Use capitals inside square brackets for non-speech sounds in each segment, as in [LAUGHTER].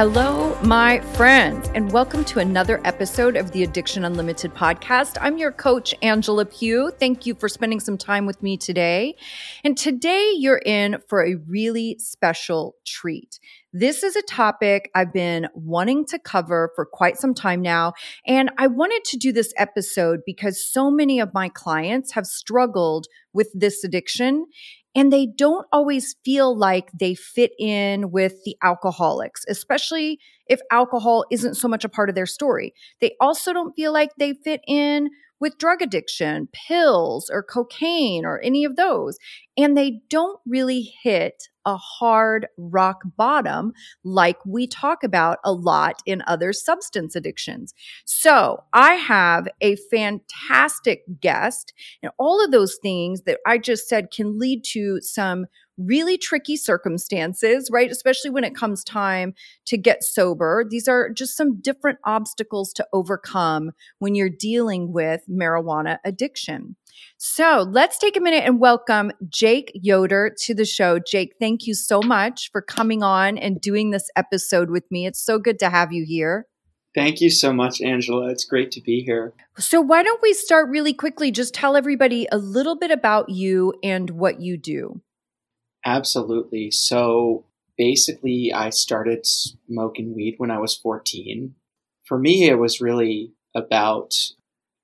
Hello, my friends, and welcome to another episode of the Addiction Unlimited podcast. I'm your coach, Angela Pugh. Thank you for spending some time with me today. And today you're in for a really special treat. This is a topic I've been wanting to cover for quite some time now. And I wanted to do this episode because so many of my clients have struggled with this addiction and they don't always feel like they fit in with the alcoholics, especially if alcohol isn't so much a part of their story. They also don't feel like they fit in with drug addiction, pills or cocaine or any of those. And they don't really hit a hard rock bottom like we talk about a lot in other substance addictions. So I have a fantastic guest and all of those things that I just said can lead to some really tricky circumstances, right? Especially when it comes time to get sober. These are just some different obstacles to overcome when you're dealing with marijuana addiction. So let's take a minute and welcome Jake Yoder to the show. Jake, thank you so much for coming on and doing this episode with me. It's so good to have you here. Thank you so much, Angela. It's great to be here. So, why don't we start really quickly? Just tell everybody a little bit about you and what you do. Absolutely. So basically, I started smoking weed when I was 14. For me, it was really about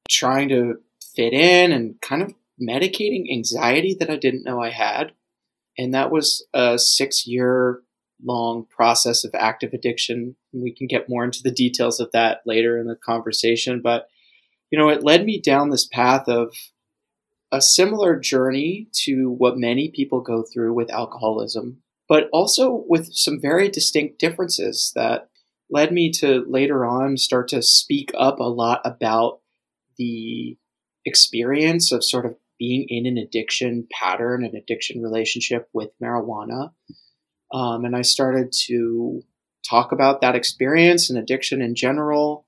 trying to fit in and kind of medicating anxiety that I didn't know I had. And that was a six year long process of active addiction. We can get more into the details of that later in the conversation. But, you know, it led me down this path of a similar journey to what many people go through with alcoholism, but also with some very distinct differences that led me to later on start to speak up a lot about the experience of sort of being in an addiction pattern, an addiction relationship with marijuana. Um, and I started to talk about that experience and addiction in general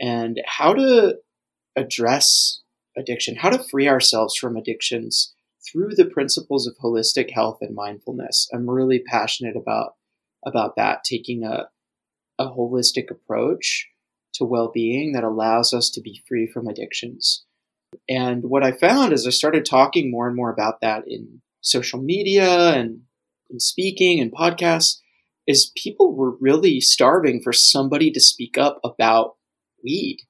and how to address addiction, how to free ourselves from addictions through the principles of holistic health and mindfulness. I'm really passionate about about that, taking a a holistic approach to well-being that allows us to be free from addictions. And what I found is I started talking more and more about that in social media and in speaking and podcasts is people were really starving for somebody to speak up about weed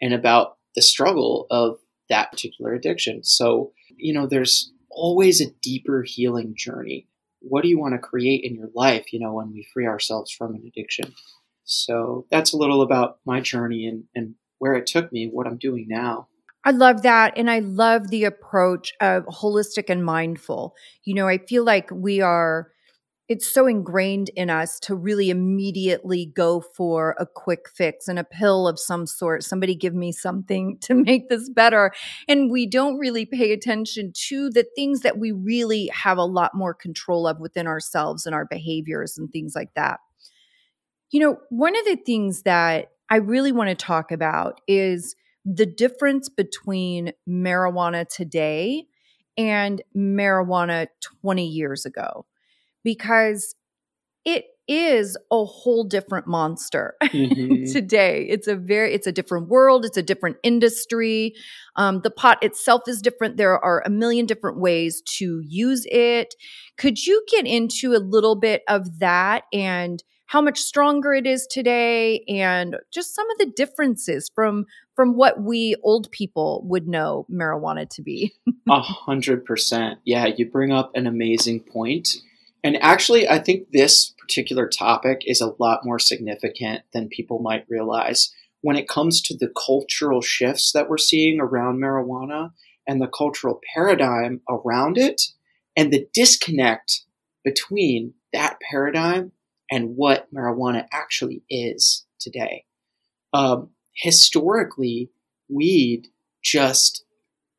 and about the struggle of that particular addiction. So, you know, there's always a deeper healing journey. What do you want to create in your life, you know, when we free ourselves from an addiction? So that's a little about my journey and, and where it took me, what I'm doing now. I love that. And I love the approach of holistic and mindful. You know, I feel like we are it's so ingrained in us to really immediately go for a quick fix and a pill of some sort. Somebody give me something [LAUGHS] to make this better. And we don't really pay attention to the things that we really have a lot more control of within ourselves and our behaviors and things like that. You know, one of the things that I really want to talk about is the difference between marijuana today and marijuana 20 years ago because it is a whole different monster [LAUGHS] mm-hmm. today. It's a very, it's a different world. It's a different industry. Um, the pot itself is different. There are a million different ways to use it. Could you get into a little bit of that and how much stronger it is today and just some of the differences from from what we old people would know marijuana to be? [LAUGHS] A hundred percent. Yeah, you bring up an amazing point and actually, I think this particular topic is a lot more significant than people might realize when it comes to the cultural shifts that we're seeing around marijuana and the cultural paradigm around it and the disconnect between that paradigm and what marijuana actually is today. Um, historically, weed just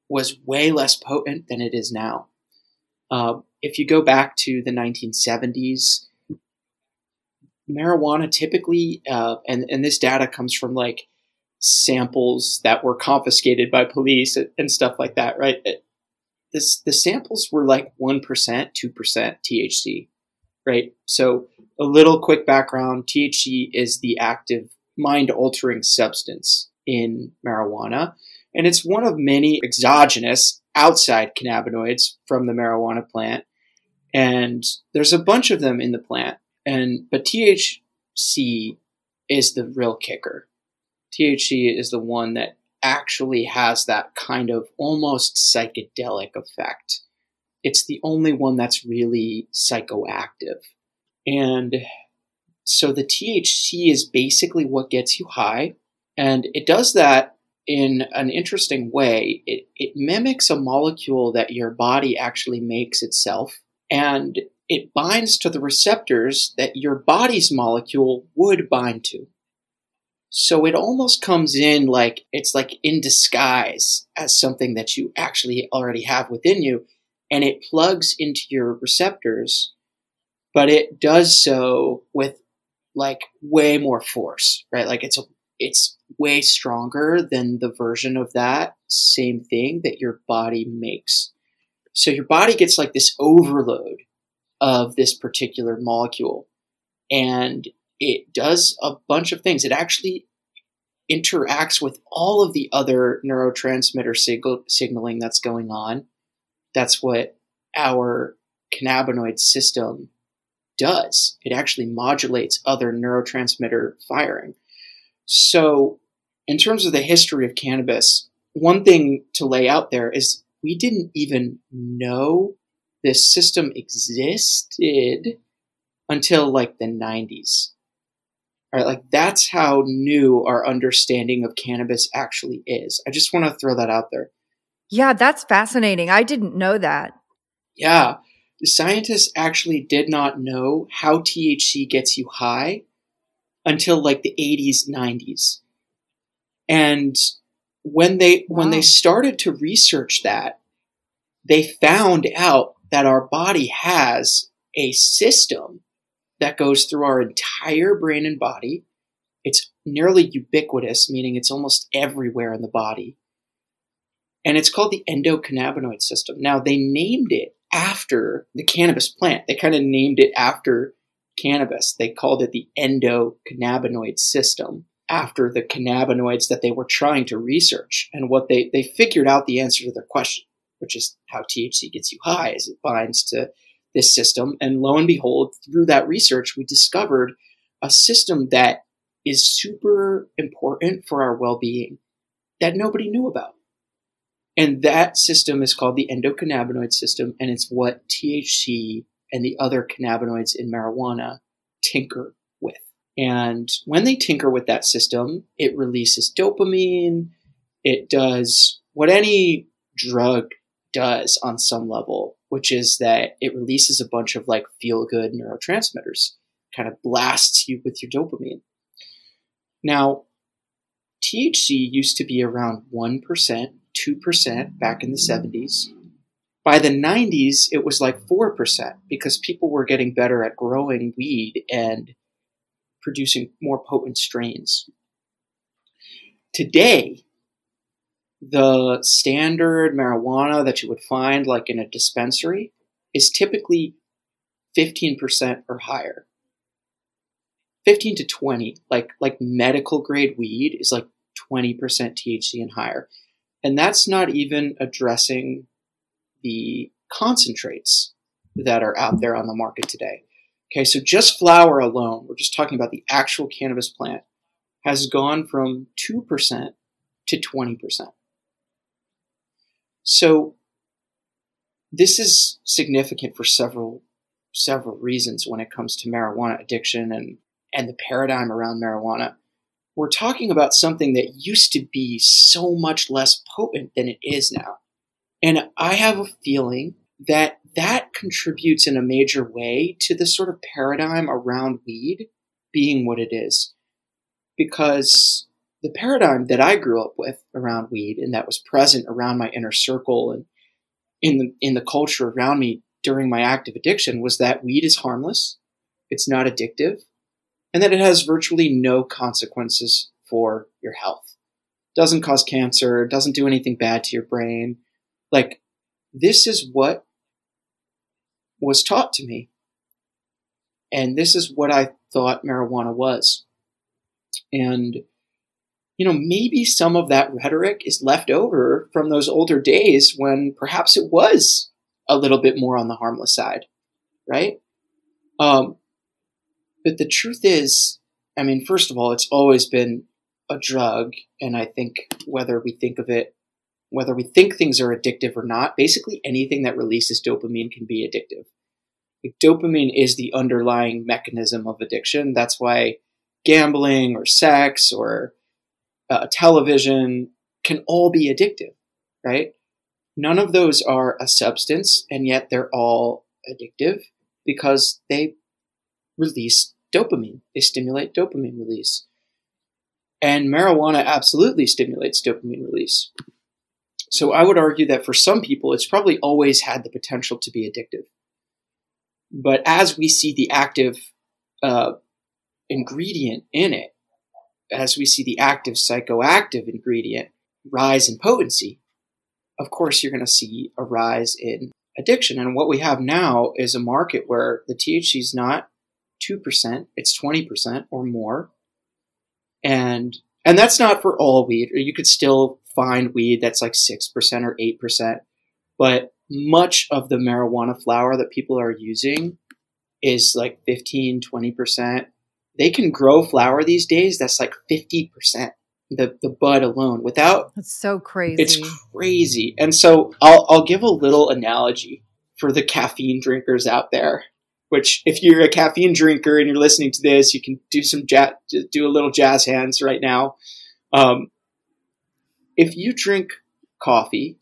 was way less potent than it is now. Uh, if you go back to the 1970s, marijuana typically, uh, and, and this data comes from like samples that were confiscated by police and stuff like that, right? This, the samples were like 1%, 2% THC, right? So, a little quick background THC is the active mind altering substance in marijuana, and it's one of many exogenous outside cannabinoids from the marijuana plant. And there's a bunch of them in the plant. And but THC is the real kicker. THC is the one that actually has that kind of almost psychedelic effect. It's the only one that's really psychoactive. And so the THC is basically what gets you high. And it does that in an interesting way. It, it mimics a molecule that your body actually makes itself. And it binds to the receptors that your body's molecule would bind to. So it almost comes in like it's like in disguise as something that you actually already have within you, and it plugs into your receptors, but it does so with like way more force, right? Like it's a it's way stronger than the version of that same thing that your body makes. So your body gets like this overload of this particular molecule. And it does a bunch of things. It actually interacts with all of the other neurotransmitter sig- signaling that's going on. That's what our cannabinoid system does. It actually modulates other neurotransmitter firing. So, in terms of the history of cannabis, one thing to lay out there is we didn't even know this system existed until like the 90s. All right, like that's how new our understanding of cannabis actually is. I just want to throw that out there. Yeah, that's fascinating. I didn't know that. Yeah, the scientists actually did not know how THC gets you high until like the 80s, 90s. And when they wow. when they started to research that, they found out that our body has a system that goes through our entire brain and body. It's nearly ubiquitous, meaning it's almost everywhere in the body. And it's called the endocannabinoid system. Now, they named it after the cannabis plant. They kind of named it after cannabis. They called it the endocannabinoid system after the cannabinoids that they were trying to research. And what they, they figured out the answer to their question which is how THC gets you high, as it binds to this system. And lo and behold, through that research, we discovered a system that is super important for our well being that nobody knew about. And that system is called the endocannabinoid system, and it's what THC and the other cannabinoids in marijuana tinker. And when they tinker with that system, it releases dopamine. It does what any drug does on some level, which is that it releases a bunch of like feel good neurotransmitters, kind of blasts you with your dopamine. Now, THC used to be around 1%, 2% back in the 70s. By the 90s, it was like 4% because people were getting better at growing weed and producing more potent strains. Today, the standard marijuana that you would find like in a dispensary is typically 15% or higher. 15 to 20, like like medical grade weed is like 20% THC and higher. And that's not even addressing the concentrates that are out there on the market today. Okay, so just flower alone, we're just talking about the actual cannabis plant, has gone from 2% to 20%. So this is significant for several several reasons when it comes to marijuana addiction and and the paradigm around marijuana. We're talking about something that used to be so much less potent than it is now. And I have a feeling that that contributes in a major way to the sort of paradigm around weed being what it is. Because the paradigm that I grew up with around weed and that was present around my inner circle and in the in the culture around me during my active addiction was that weed is harmless, it's not addictive, and that it has virtually no consequences for your health. Doesn't cause cancer, doesn't do anything bad to your brain. Like this is what was taught to me. And this is what I thought marijuana was. And you know, maybe some of that rhetoric is left over from those older days when perhaps it was a little bit more on the harmless side, right? Um, but the truth is, I mean, first of all, it's always been a drug, and I think whether we think of it, whether we think things are addictive or not, basically anything that releases dopamine can be addictive. Like, dopamine is the underlying mechanism of addiction. That's why gambling or sex or uh, television can all be addictive, right? None of those are a substance, and yet they're all addictive because they release dopamine. They stimulate dopamine release. And marijuana absolutely stimulates dopamine release. So I would argue that for some people, it's probably always had the potential to be addictive. But as we see the active uh, ingredient in it, as we see the active psychoactive ingredient rise in potency, of course, you're going to see a rise in addiction. And what we have now is a market where the THC is not 2%, it's 20% or more. And and that's not for all weed. You could still find weed that's like 6% or 8%. But much of the marijuana flower that people are using is like 15, 20% they can grow flower these days that's like 50% the, the bud alone without it's so crazy it's crazy. and so I'll, I'll give a little analogy for the caffeine drinkers out there which if you're a caffeine drinker and you're listening to this you can do some jazz do a little jazz hands right now. Um, if you drink coffee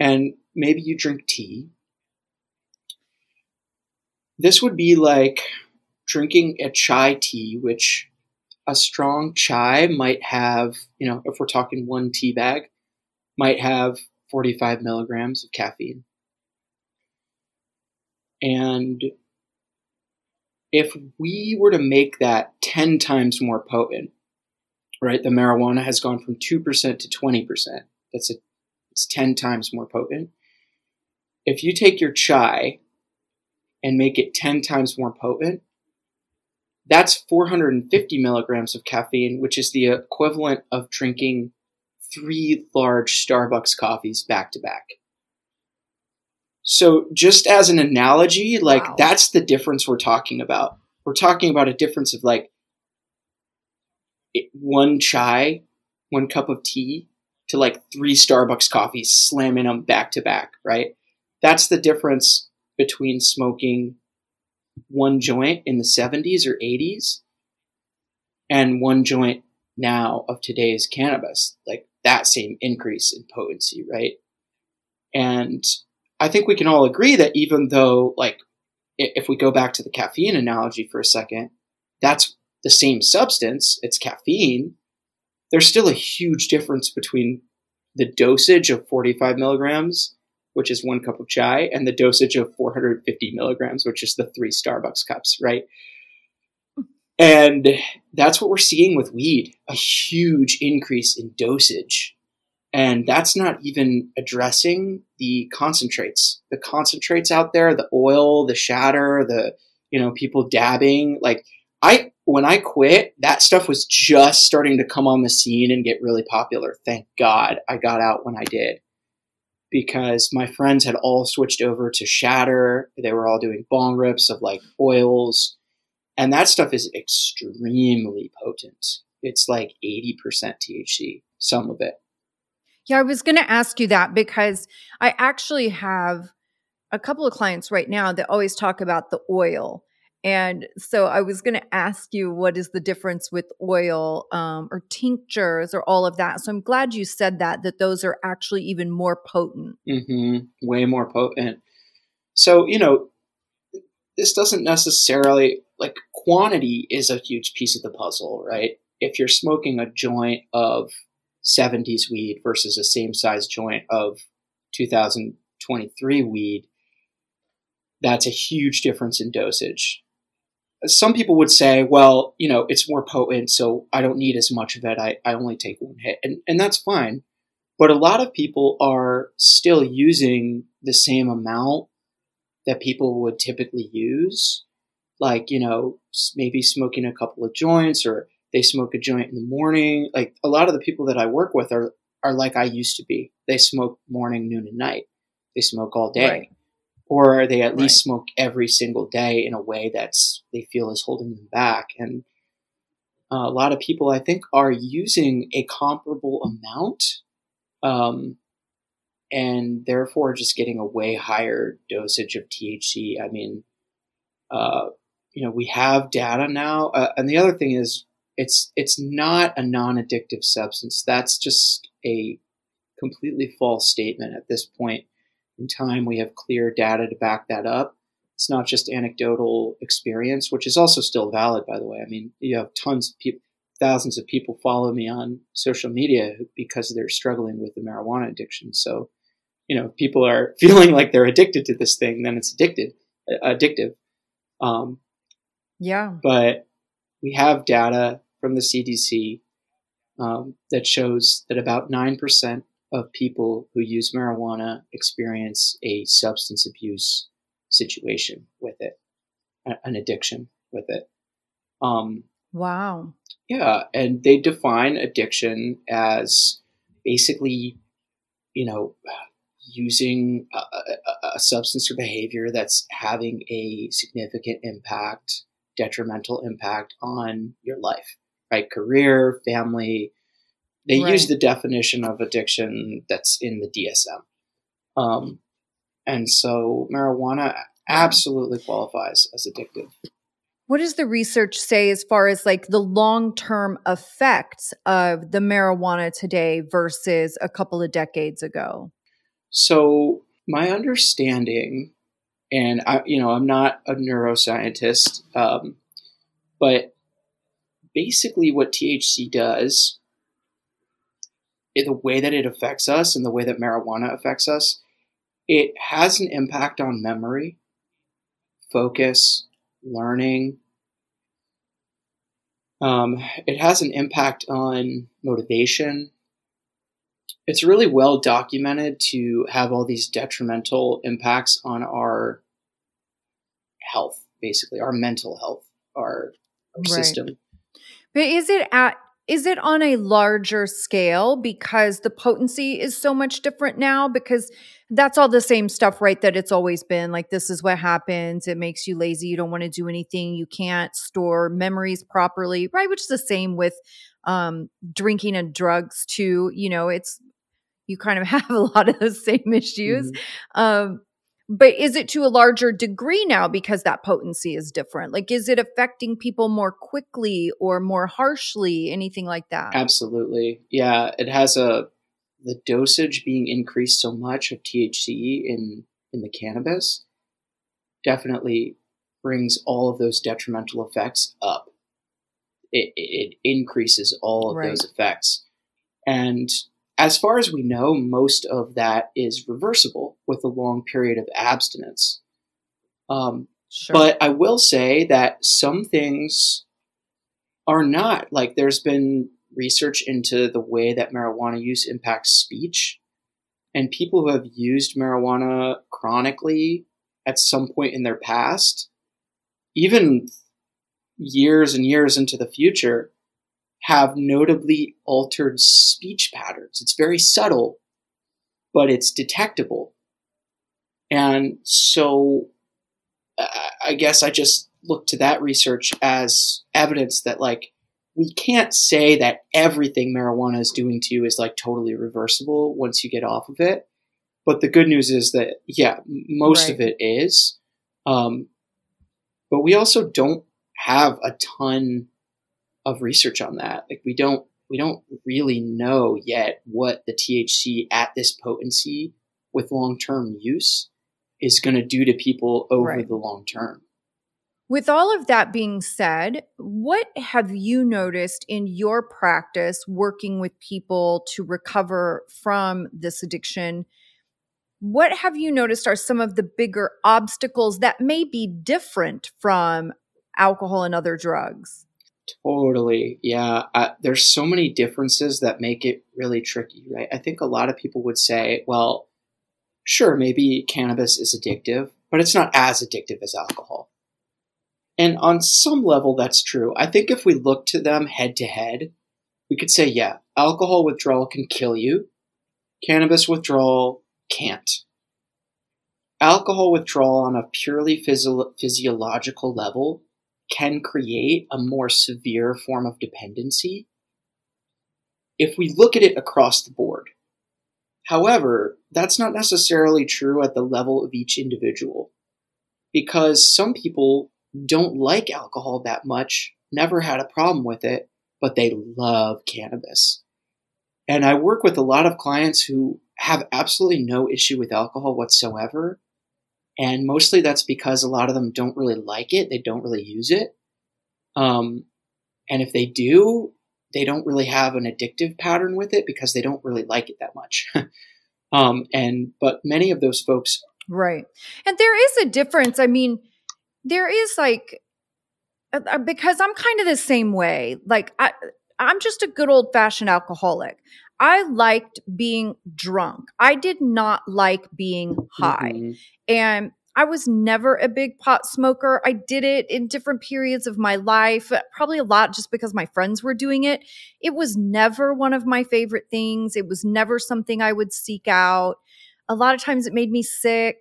and maybe you drink tea this would be like drinking a chai tea, which a strong chai might have, you know, if we're talking one tea bag, might have 45 milligrams of caffeine. And if we were to make that 10 times more potent, right, the marijuana has gone from 2% to 20%. That's a, it's 10 times more potent. If you take your chai and make it 10 times more potent, that's 450 milligrams of caffeine, which is the equivalent of drinking three large Starbucks coffees back to back. So, just as an analogy, like wow. that's the difference we're talking about. We're talking about a difference of like one chai, one cup of tea, to like three Starbucks coffees, slamming them back to back, right? That's the difference between smoking one joint in the 70s or 80s and one joint now of today's cannabis, like that same increase in potency, right? And I think we can all agree that even though, like, if we go back to the caffeine analogy for a second, that's the same substance, it's caffeine, there's still a huge difference between the dosage of 45 milligrams which is one cup of chai, and the dosage of 450 milligrams, which is the three Starbucks cups, right? And that's what we're seeing with weed a huge increase in dosage. And that's not even addressing the concentrates. The concentrates out there, the oil, the shatter, the, you know, people dabbing. Like, I, when I quit, that stuff was just starting to come on the scene and get really popular. Thank God I got out when I did because my friends had all switched over to shatter. They were all doing bong rips of like oils. And that stuff is extremely potent. It's like 80% THC, some of it. Yeah, I was going to ask you that because I actually have a couple of clients right now that always talk about the oil and so I was going to ask you what is the difference with oil um, or tinctures or all of that. So I'm glad you said that, that those are actually even more potent. Mm-hmm. Way more potent. So, you know, this doesn't necessarily, like, quantity is a huge piece of the puzzle, right? if you're smoking a joint of 70s weed versus a same size joint of 2023 weed, that's a huge difference in dosage. Some people would say, well, you know, it's more potent, so I don't need as much of it. I, I only take one hit. And, and that's fine. But a lot of people are still using the same amount that people would typically use. Like, you know, maybe smoking a couple of joints or they smoke a joint in the morning. Like a lot of the people that I work with are, are like I used to be. They smoke morning, noon, and night. They smoke all day. Right. Or they at least smoke every single day in a way that's they feel is holding them back. And uh, a lot of people, I think, are using a comparable amount um, and therefore just getting a way higher dosage of THC. I mean, uh, you know, we have data now, uh, and the other thing is, it's it's not a non-addictive substance. That's just a completely false statement at this point in time. We have clear data to back that up. It's not just anecdotal experience, which is also still valid, by the way. I mean, you have tons of people, thousands of people follow me on social media because they're struggling with the marijuana addiction. So, you know, if people are [LAUGHS] feeling like they're addicted to this thing, then it's addicted, addictive. Um, yeah. But we have data from the CDC um, that shows that about 9% of people who use marijuana experience a substance abuse situation with it, an addiction with it. Um, wow. Yeah, and they define addiction as basically, you know, using a, a, a, substance or behavior that's having a significant impact, detrimental impact on your life, right? Career, family. They right. use the definition of addiction that's in the DSM. Um, and so marijuana absolutely qualifies as addictive. What does the research say as far as like the long term effects of the marijuana today versus a couple of decades ago? So, my understanding, and I, you know, I'm not a neuroscientist, um, but basically, what THC does, the way that it affects us and the way that marijuana affects us, it has an impact on memory, focus, learning, um, it has an impact on motivation. It's really well documented to have all these detrimental impacts on our health, basically, our mental health, our, our right. system. But is it at is it on a larger scale because the potency is so much different now because that's all the same stuff right that it's always been like this is what happens it makes you lazy you don't want to do anything you can't store memories properly right which is the same with um, drinking and drugs too you know it's you kind of [LAUGHS] have a lot of those same issues mm-hmm. um, but is it to a larger degree now because that potency is different? Like is it affecting people more quickly or more harshly anything like that? Absolutely. Yeah it has a the dosage being increased so much of thc in in the cannabis definitely brings all of those detrimental effects up. It, it increases all of right. those effects. And as far as we know, most of that is reversible with a long period of abstinence. Um, sure. But I will say that some things are not. Like, there's been research into the way that marijuana use impacts speech. And people who have used marijuana chronically at some point in their past, even years and years into the future, have notably altered speech patterns. It's very subtle, but it's detectable. And so I guess I just look to that research as evidence that, like, we can't say that everything marijuana is doing to you is like totally reversible once you get off of it. But the good news is that, yeah, most right. of it is. Um, but we also don't have a ton of research on that. Like we don't we don't really know yet what the THC at this potency with long term use is going to do to people over right. the long term. With all of that being said, what have you noticed in your practice working with people to recover from this addiction? What have you noticed are some of the bigger obstacles that may be different from alcohol and other drugs? Totally. Yeah. There's so many differences that make it really tricky, right? I think a lot of people would say, well, sure, maybe cannabis is addictive, but it's not as addictive as alcohol. And on some level, that's true. I think if we look to them head to head, we could say, yeah, alcohol withdrawal can kill you, cannabis withdrawal can't. Alcohol withdrawal on a purely physio- physiological level can create a more severe form of dependency if we look at it across the board. However, that's not necessarily true at the level of each individual because some people don't like alcohol that much, never had a problem with it, but they love cannabis. And I work with a lot of clients who have absolutely no issue with alcohol whatsoever, and mostly that's because a lot of them don't really like it. They don't really use it. Um, and if they do, they don't really have an addictive pattern with it because they don't really like it that much. [LAUGHS] um, and but many of those folks, right? And there is a difference. I mean, there is like uh, uh, because I'm kind of the same way. Like I, I'm just a good old fashioned alcoholic. I liked being drunk. I did not like being high. Mm-hmm. And I was never a big pot smoker. I did it in different periods of my life, probably a lot just because my friends were doing it. It was never one of my favorite things. It was never something I would seek out. A lot of times it made me sick,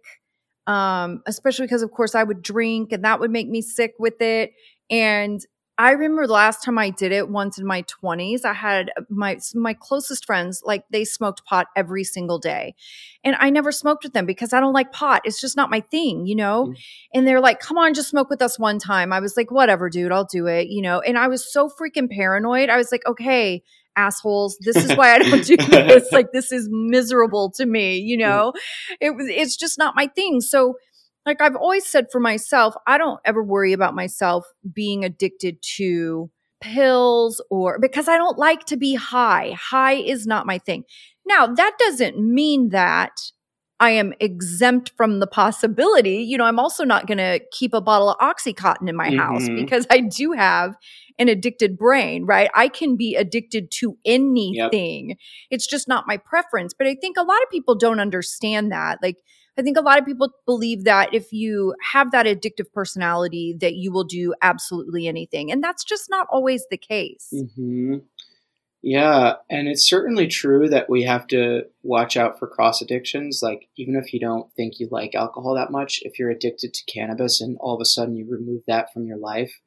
um, especially because, of course, I would drink and that would make me sick with it. And I remember the last time I did it once in my 20s, I had my my closest friends like they smoked pot every single day. And I never smoked with them because I don't like pot. It's just not my thing, you know? Mm. And they're like, "Come on, just smoke with us one time." I was like, "Whatever, dude, I'll do it," you know? And I was so freaking paranoid. I was like, "Okay, assholes this is why i don't do [LAUGHS] this like this is miserable to me you know it was it's just not my thing so like I've always said for myself, I don't ever worry about myself being addicted to pills or because I don't like to be high. High is not my thing. Now, that doesn't mean that I am exempt from the possibility. You know, I'm also not going to keep a bottle of Oxycontin in my mm-hmm. house because I do have an addicted brain, right? I can be addicted to anything. Yep. It's just not my preference. But I think a lot of people don't understand that. Like, I think a lot of people believe that if you have that addictive personality, that you will do absolutely anything. And that's just not always the case. Mm-hmm. Yeah. And it's certainly true that we have to watch out for cross addictions. Like, even if you don't think you like alcohol that much, if you're addicted to cannabis and all of a sudden you remove that from your life,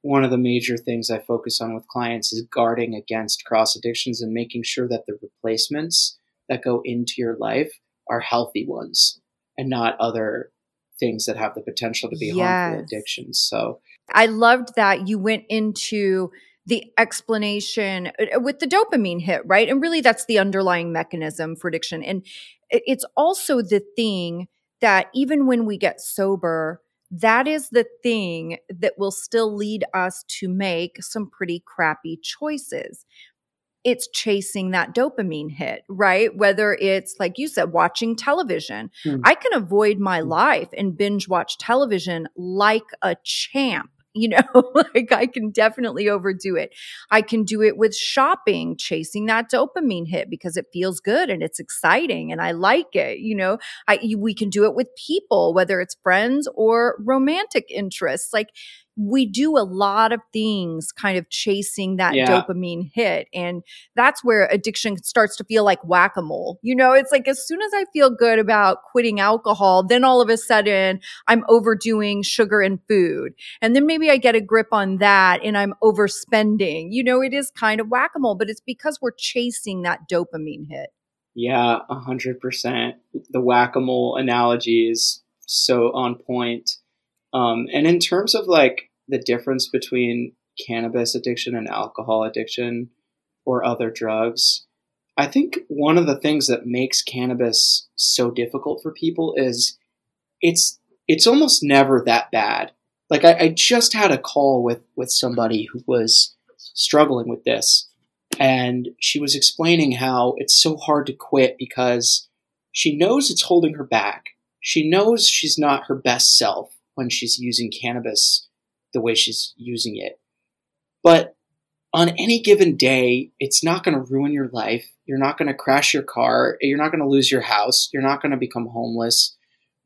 one of the major things I focus on with clients is guarding against cross addictions and making sure that the replacements that go into your life are healthy ones and not other things that have the potential to be yes. harmful addictions. So I loved that you went into the explanation uh, with the dopamine hit, right? And really that's the underlying mechanism for addiction. And it's also the thing that even when we get sober, that is the thing that will still lead us to make some pretty crappy choices it's chasing that dopamine hit, right? Whether it's like you said, watching television. Mm. I can avoid my mm. life and binge watch television like a champ. [LAUGHS] You know, like I can definitely overdo it. I can do it with shopping, chasing that dopamine hit because it feels good and it's exciting and I like it. You know, I, we can do it with people, whether it's friends or romantic interests. Like we do a lot of things kind of chasing that yeah. dopamine hit. And that's where addiction starts to feel like whack a mole. You know, it's like as soon as I feel good about quitting alcohol, then all of a sudden I'm overdoing sugar and food. And then maybe I get a grip on that and I'm overspending. You know, it is kind of whack a mole, but it's because we're chasing that dopamine hit. Yeah, a hundred percent. The whack a mole analogy is so on point. Um, and in terms of like the difference between cannabis addiction and alcohol addiction or other drugs, I think one of the things that makes cannabis so difficult for people is it's it's almost never that bad. Like I, I just had a call with with somebody who was struggling with this, and she was explaining how it's so hard to quit because she knows it's holding her back. She knows she's not her best self when she's using cannabis the way she's using it. But on any given day, it's not going to ruin your life. You're not going to crash your car. You're not going to lose your house. You're not going to become homeless.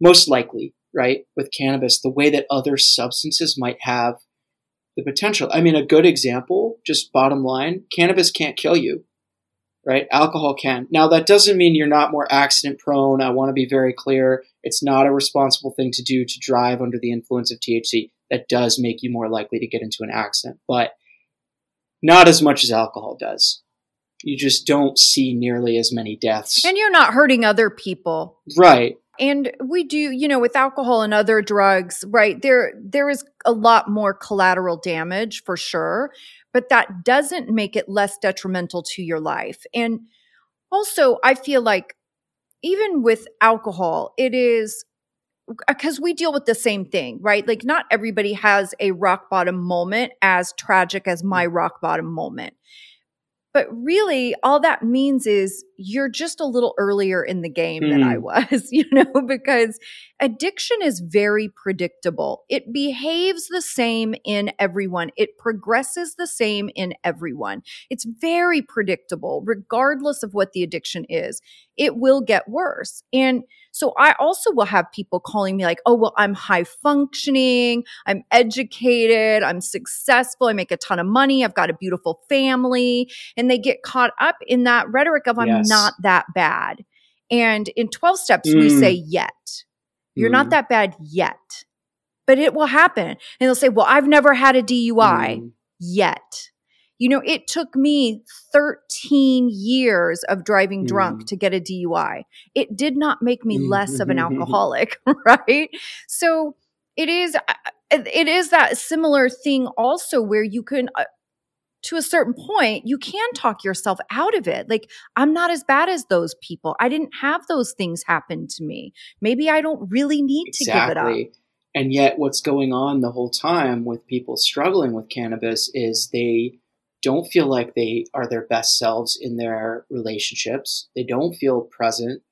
Most likely, right? With cannabis, the way that other substances might have the potential. I mean, a good example, just bottom line, cannabis can't kill you, right? Alcohol can. Now, that doesn't mean you're not more accident prone. I want to be very clear. It's not a responsible thing to do to drive under the influence of THC. That does make you more likely to get into an accident, but not as much as alcohol does. You just don't see nearly as many deaths. And you're not hurting other people. Right. And we do, you know, with alcohol and other drugs, right? There there is a lot more collateral damage for sure, but that doesn't make it less detrimental to your life. And also, I feel like even with alcohol, it is because we deal with the same thing, right? Like, not everybody has a rock bottom moment as tragic as my rock bottom moment. But really, all that means is you're just a little earlier in the game mm. than I hmm. was, [LAUGHS] you know, because addiction is very predictable. It behaves the same in everyone, it progresses the same in everyone. It's very predictable, regardless of what the addiction is. It will get worse. And so I also will have people calling me like, oh, well, I'm high functioning, I'm educated, I'm successful, I make a ton of money, I've got a beautiful family. And they get caught up in that rhetoric of, I'm yes. not that bad. And in 12 steps, mm. we say, yet. You're mm. not that bad yet. But it will happen. And they'll say, well, I've never had a DUI mm. yet. You know, it took me 13 years of driving drunk mm. to get a DUI. It did not make me less of an [LAUGHS] alcoholic, [LAUGHS] right? So it is uh, it is that similar thing also where you can uh, to a certain point, you can talk yourself out of it. Like, I'm not as bad as those people. I didn't have those things happen to me. Maybe I don't really need exactly. to give it up. And yet, what's going on the whole time with people struggling with cannabis is they don't feel like they are their best selves in their relationships. They don't feel present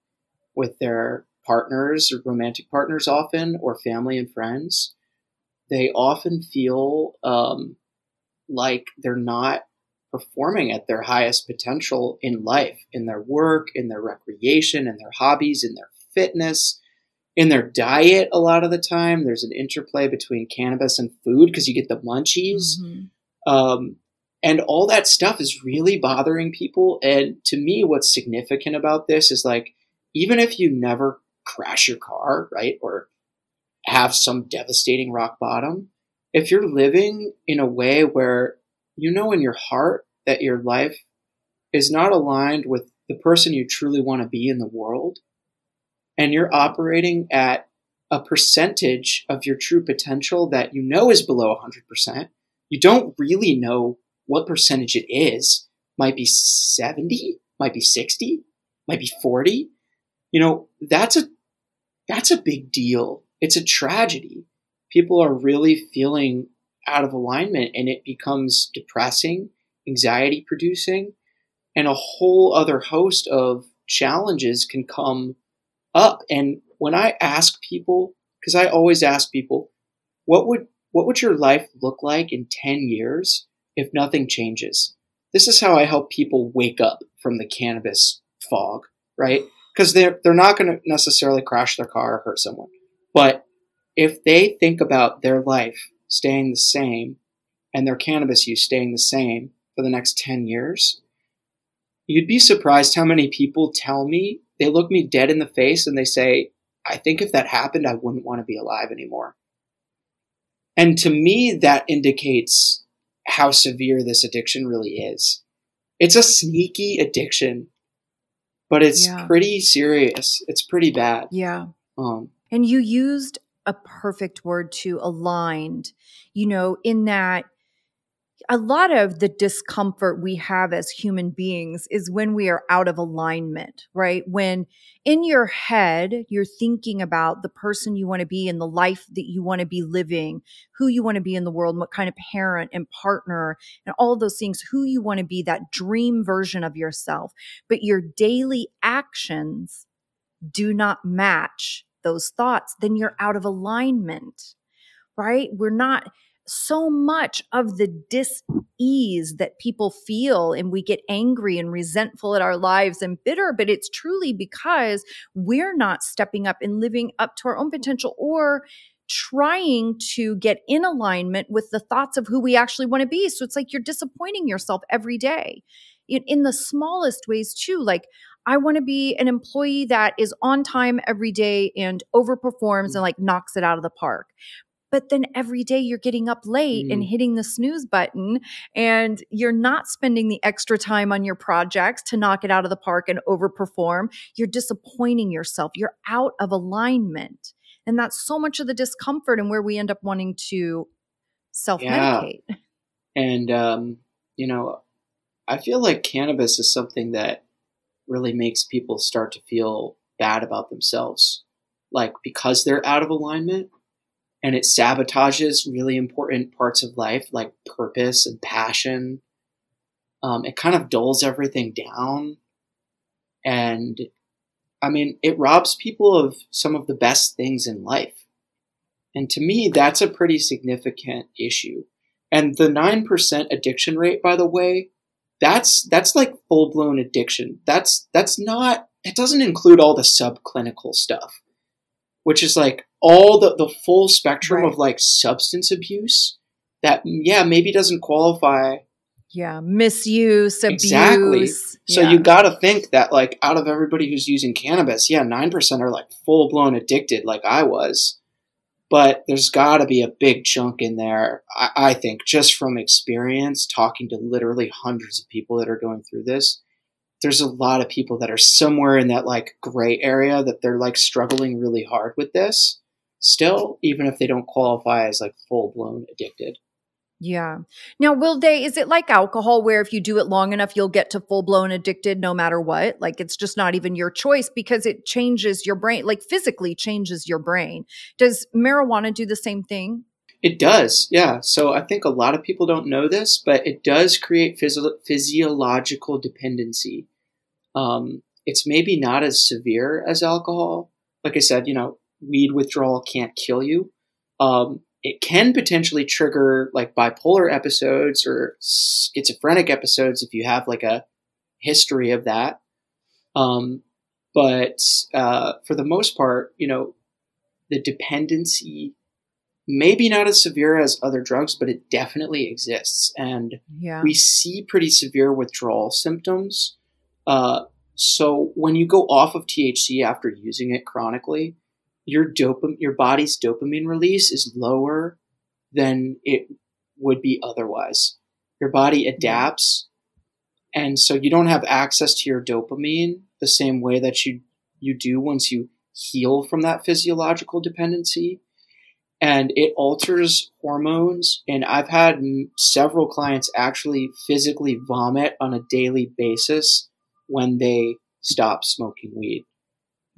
with their partners or romantic partners often, or family and friends. They often feel um, like they're not performing at their highest potential in life, in their work, in their recreation, in their hobbies, in their fitness, in their diet. A lot of the time, there's an interplay between cannabis and food because you get the munchies. Mm-hmm. Um, and all that stuff is really bothering people. And to me, what's significant about this is like, even if you never crash your car, right, or have some devastating rock bottom, if you're living in a way where you know in your heart that your life is not aligned with the person you truly want to be in the world, and you're operating at a percentage of your true potential that you know is below 100%, you don't really know what percentage it is. Might be 70, might be 60, might be 40. You know, that's a that's a big deal. It's a tragedy people are really feeling out of alignment and it becomes depressing, anxiety producing, and a whole other host of challenges can come up. And when I ask people, because I always ask people, what would what would your life look like in 10 years if nothing changes? This is how I help people wake up from the cannabis fog, right? Because they're they're not going to necessarily crash their car or hurt someone. But if they think about their life staying the same and their cannabis use staying the same for the next 10 years, you'd be surprised how many people tell me they look me dead in the face and they say, I think if that happened, I wouldn't want to be alive anymore. And to me, that indicates how severe this addiction really is. It's a sneaky addiction, but it's yeah. pretty serious. It's pretty bad. Yeah. Um, and you used a perfect word to aligned, you know, in that a lot of the discomfort we have as human beings is when we are out of alignment, right? When in your head, you're thinking about the person you want to be and the life that you want to be living, who you want to be in the world, what kind of parent and partner, and all those things, who you want to be, that dream version of yourself. But your daily actions do not match those thoughts, then you're out of alignment, right? We're not so much of the dis-ease that people feel and we get angry and resentful at our lives and bitter but it's truly because we're not stepping up and living up to our own potential or trying to get in alignment with the thoughts of who we actually want to be. So it's like you're disappointing yourself every day in, in the smallest ways too. Like I want to be an employee that is on time every day and overperforms and like knocks it out of the park but then every day you're getting up late mm. and hitting the snooze button and you're not spending the extra time on your projects to knock it out of the park and overperform you're disappointing yourself you're out of alignment and that's so much of the discomfort and where we end up wanting to self-medicate yeah. and um, you know i feel like cannabis is something that really makes people start to feel bad about themselves like because they're out of alignment and it sabotages really important parts of life like purpose and passion. Um, it kind of dulls everything down. And I mean, it robs people of some of the best things in life. And to me, that's a pretty significant issue. And the 9% addiction rate, by the way, that's, that's like full blown addiction. That's, that's not, it doesn't include all the subclinical stuff, which is like all the, the full spectrum right. of like substance abuse that yeah maybe doesn't qualify yeah misuse abuse exactly so yeah. you got to think that like out of everybody who's using cannabis yeah 9% are like full blown addicted like i was but there's got to be a big chunk in there I, I think just from experience talking to literally hundreds of people that are going through this there's a lot of people that are somewhere in that like gray area that they're like struggling really hard with this still, even if they don't qualify as like full blown addicted. Yeah. Now, will they, is it like alcohol where if you do it long enough, you'll get to full blown addicted no matter what? Like it's just not even your choice because it changes your brain, like physically changes your brain. Does marijuana do the same thing? It does, yeah. So I think a lot of people don't know this, but it does create physio- physiological dependency. Um, it's maybe not as severe as alcohol. Like I said, you know, weed withdrawal can't kill you. Um, it can potentially trigger like bipolar episodes or schizophrenic episodes if you have like a history of that. Um, but uh, for the most part, you know, the dependency maybe not as severe as other drugs, but it definitely exists, and yeah. we see pretty severe withdrawal symptoms. Uh, so when you go off of THC after using it chronically, your dopamine, your body's dopamine release is lower than it would be otherwise. Your body adapts, and so you don't have access to your dopamine the same way that you you do once you heal from that physiological dependency. And it alters hormones. And I've had several clients actually physically vomit on a daily basis when they stop smoking weed.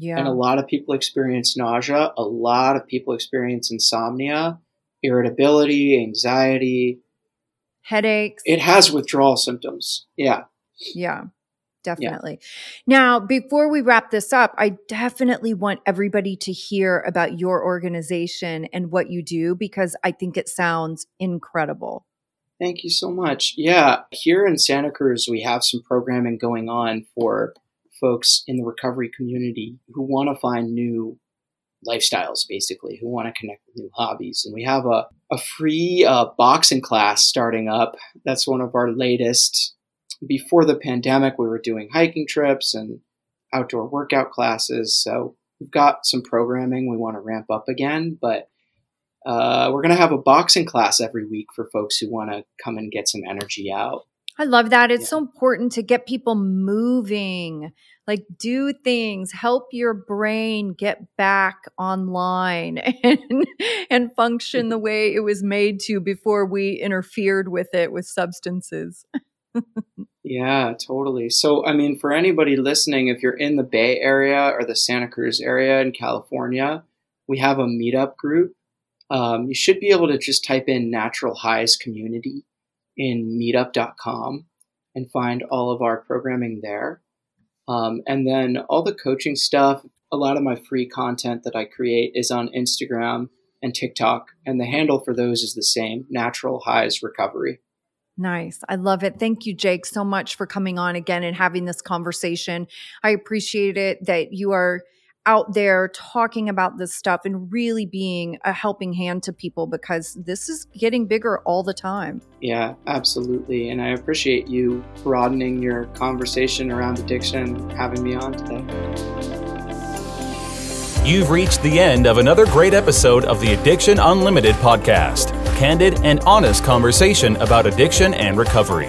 Yeah. And a lot of people experience nausea. A lot of people experience insomnia, irritability, anxiety, headaches. It has withdrawal symptoms. Yeah. Yeah. Definitely. Yeah. Now, before we wrap this up, I definitely want everybody to hear about your organization and what you do because I think it sounds incredible. Thank you so much. Yeah, here in Santa Cruz, we have some programming going on for folks in the recovery community who want to find new lifestyles, basically, who want to connect with new hobbies. And we have a, a free uh, boxing class starting up. That's one of our latest. Before the pandemic, we were doing hiking trips and outdoor workout classes. So we've got some programming we want to ramp up again, but uh, we're going to have a boxing class every week for folks who want to come and get some energy out. I love that. It's yeah. so important to get people moving, like do things, help your brain get back online [LAUGHS] and, and function the way it was made to before we interfered with it with substances. yeah, totally. So, I mean, for anybody listening, if you're in the Bay Area or the Santa Cruz area in California, we have a meetup group. Um, you should be able to just type in Natural Highs Community in meetup.com and find all of our programming there. Um, and then all the coaching stuff, a lot of my free content that I create is on Instagram and TikTok, and the handle for those is the same Natural Highs Recovery. Nice. I love it. Thank you, Jake, so much for coming on again and having this conversation. I appreciate it that you are out there talking about this stuff and really being a helping hand to people because this is getting bigger all the time. Yeah, absolutely. And I appreciate you broadening your conversation around addiction, having me on today. You've reached the end of another great episode of the Addiction Unlimited podcast candid and honest conversation about addiction and recovery.